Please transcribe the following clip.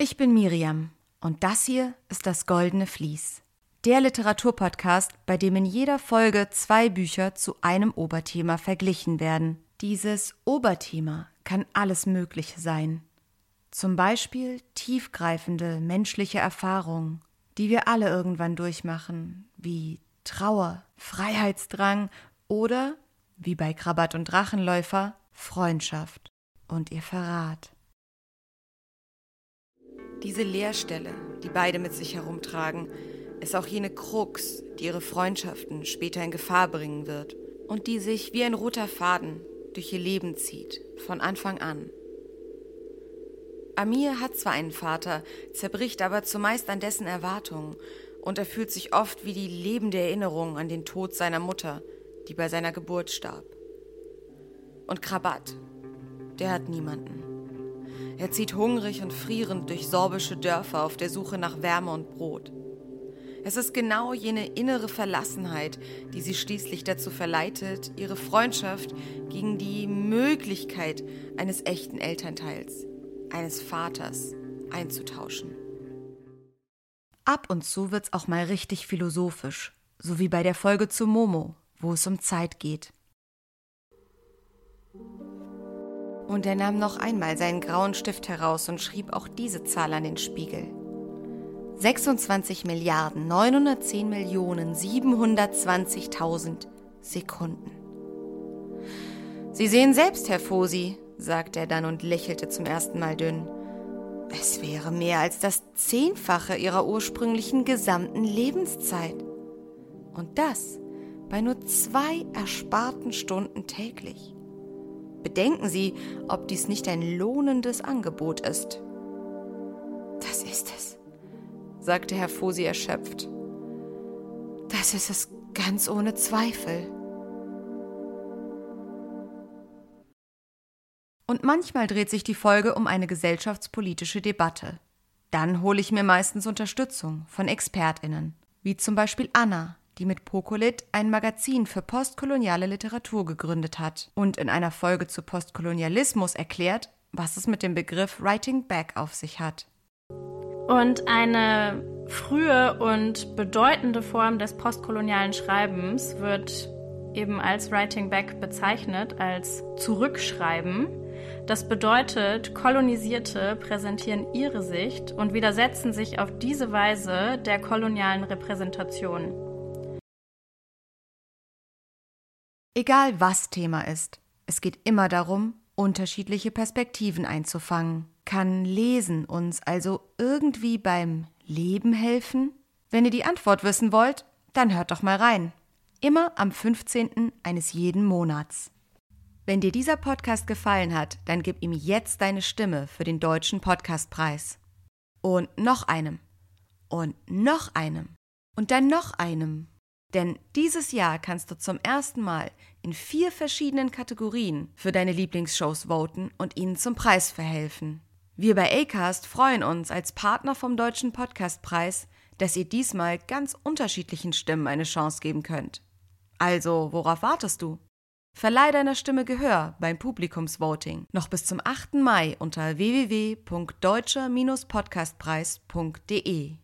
Ich bin Miriam und das hier ist das Goldene Vlies. Der Literaturpodcast, bei dem in jeder Folge zwei Bücher zu einem Oberthema verglichen werden. Dieses Oberthema kann alles Mögliche sein. Zum Beispiel tiefgreifende menschliche Erfahrungen, die wir alle irgendwann durchmachen, wie Trauer, Freiheitsdrang oder, wie bei Krabat und Drachenläufer, Freundschaft und ihr Verrat. Diese Leerstelle, die beide mit sich herumtragen, ist auch jene Krux, die ihre Freundschaften später in Gefahr bringen wird und die sich wie ein roter Faden durch ihr Leben zieht, von Anfang an. Amir hat zwar einen Vater, zerbricht aber zumeist an dessen Erwartungen und er fühlt sich oft wie die lebende Erinnerung an den Tod seiner Mutter, die bei seiner Geburt starb. Und Krabat, der hat niemanden. Er zieht hungrig und frierend durch sorbische Dörfer auf der Suche nach Wärme und Brot. Es ist genau jene innere Verlassenheit, die sie schließlich dazu verleitet, ihre Freundschaft gegen die Möglichkeit eines echten Elternteils, eines Vaters, einzutauschen. Ab und zu wird's auch mal richtig philosophisch, so wie bei der Folge zu Momo, wo es um Zeit geht. Und er nahm noch einmal seinen grauen Stift heraus und schrieb auch diese Zahl an den Spiegel. 26 Milliarden 910 Millionen 720.000 Sekunden. Sie sehen selbst, Herr Fosi, sagte er dann und lächelte zum ersten Mal dünn. Es wäre mehr als das Zehnfache Ihrer ursprünglichen gesamten Lebenszeit. Und das bei nur zwei ersparten Stunden täglich. Bedenken Sie, ob dies nicht ein lohnendes Angebot ist. Das ist es, sagte Herr Fosi erschöpft. Das ist es ganz ohne Zweifel. Und manchmal dreht sich die Folge um eine gesellschaftspolitische Debatte. Dann hole ich mir meistens Unterstützung von Expertinnen, wie zum Beispiel Anna, die mit Pokolit ein Magazin für postkoloniale Literatur gegründet hat und in einer Folge zu Postkolonialismus erklärt, was es mit dem Begriff Writing Back auf sich hat. Und eine frühe und bedeutende Form des postkolonialen Schreibens wird eben als Writing Back bezeichnet, als Zurückschreiben. Das bedeutet, Kolonisierte präsentieren ihre Sicht und widersetzen sich auf diese Weise der kolonialen Repräsentation. Egal was Thema ist, es geht immer darum, unterschiedliche Perspektiven einzufangen. Kann Lesen uns also irgendwie beim Leben helfen? Wenn ihr die Antwort wissen wollt, dann hört doch mal rein. Immer am 15. eines jeden Monats. Wenn dir dieser Podcast gefallen hat, dann gib ihm jetzt deine Stimme für den Deutschen Podcastpreis. Und noch einem. Und noch einem. Und dann noch einem. Denn dieses Jahr kannst du zum ersten Mal in vier verschiedenen Kategorien für deine Lieblingsshows voten und ihnen zum Preis verhelfen. Wir bei Acast freuen uns als Partner vom Deutschen Podcastpreis, dass ihr diesmal ganz unterschiedlichen Stimmen eine Chance geben könnt. Also, worauf wartest du? Verleih deiner Stimme Gehör beim Publikumsvoting noch bis zum 8. Mai unter www.deutscher-podcastpreis.de.